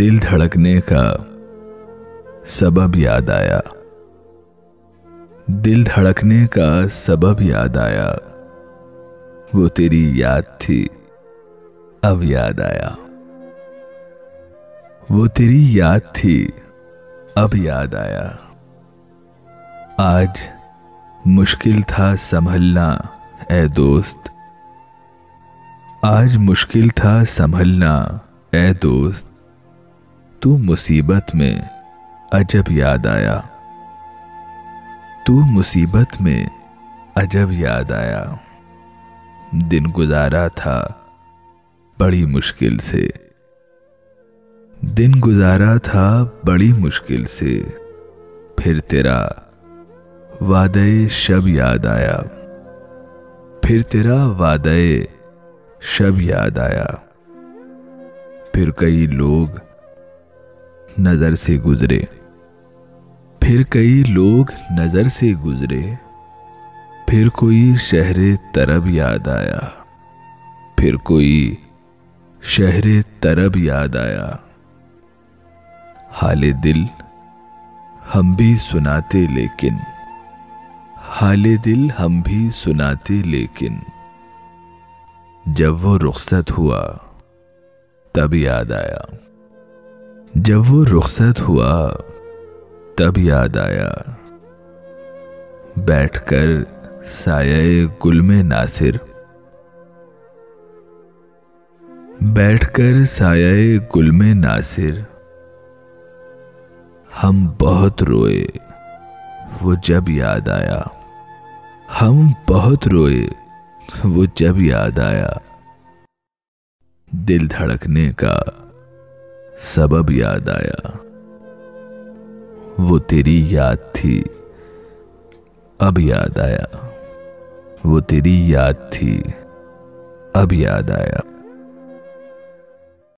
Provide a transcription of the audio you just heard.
دل دھڑکنے کا سبب یاد آیا۔ دل دھڑکنے کا سبب یاد آیا۔ وہ تیری یاد تھی، اب یاد آیا۔ وہ تیری یاد تھی، اب یاد آیا۔ آج مشکل تھا سنبھلنا، اے دوست۔ آج مشکل تھا سنبھلنا، اے دوست۔ تو مصیبت میں عجب یاد آیا۔ تو مصیبت میں عجب یاد آیا۔ دن گزارا تھا بڑی مشکل سے۔ دن گزارا تھا بڑی مشکل سے۔ پھر تیرا وعدے شب یاد آیا۔ پھر تیرا وعدے شب یاد آیا۔ پھر کئی لوگ نظر سے گزرے۔ پھر کئی لوگ نظر سے گزرے۔ پھر کوئی شہر طرب یاد آیا۔ پھر کوئی شہر طرب یاد آیا۔ حال دل ہم بھی سناتے لیکن۔ حال دل ہم بھی سناتے لیکن۔ جب وہ رخصت ہوا، تب یاد آیا۔ جب وہ رخصت ہوا، تب یاد آیا۔ بیٹھ کر سایہ گل میں ناصر۔ بیٹھ کر سایہ گل میں ناصر۔ ہم بہت روئے، وہ جب یاد آیا۔ ہم بہت روئے، وہ جب یاد آیا۔ دل دھڑکنے کا سبب یاد آیا۔ وہ تیری یاد تھی۔ اب یاد آیا۔ وہ تیری یاد تھی۔ اب یاد آیا۔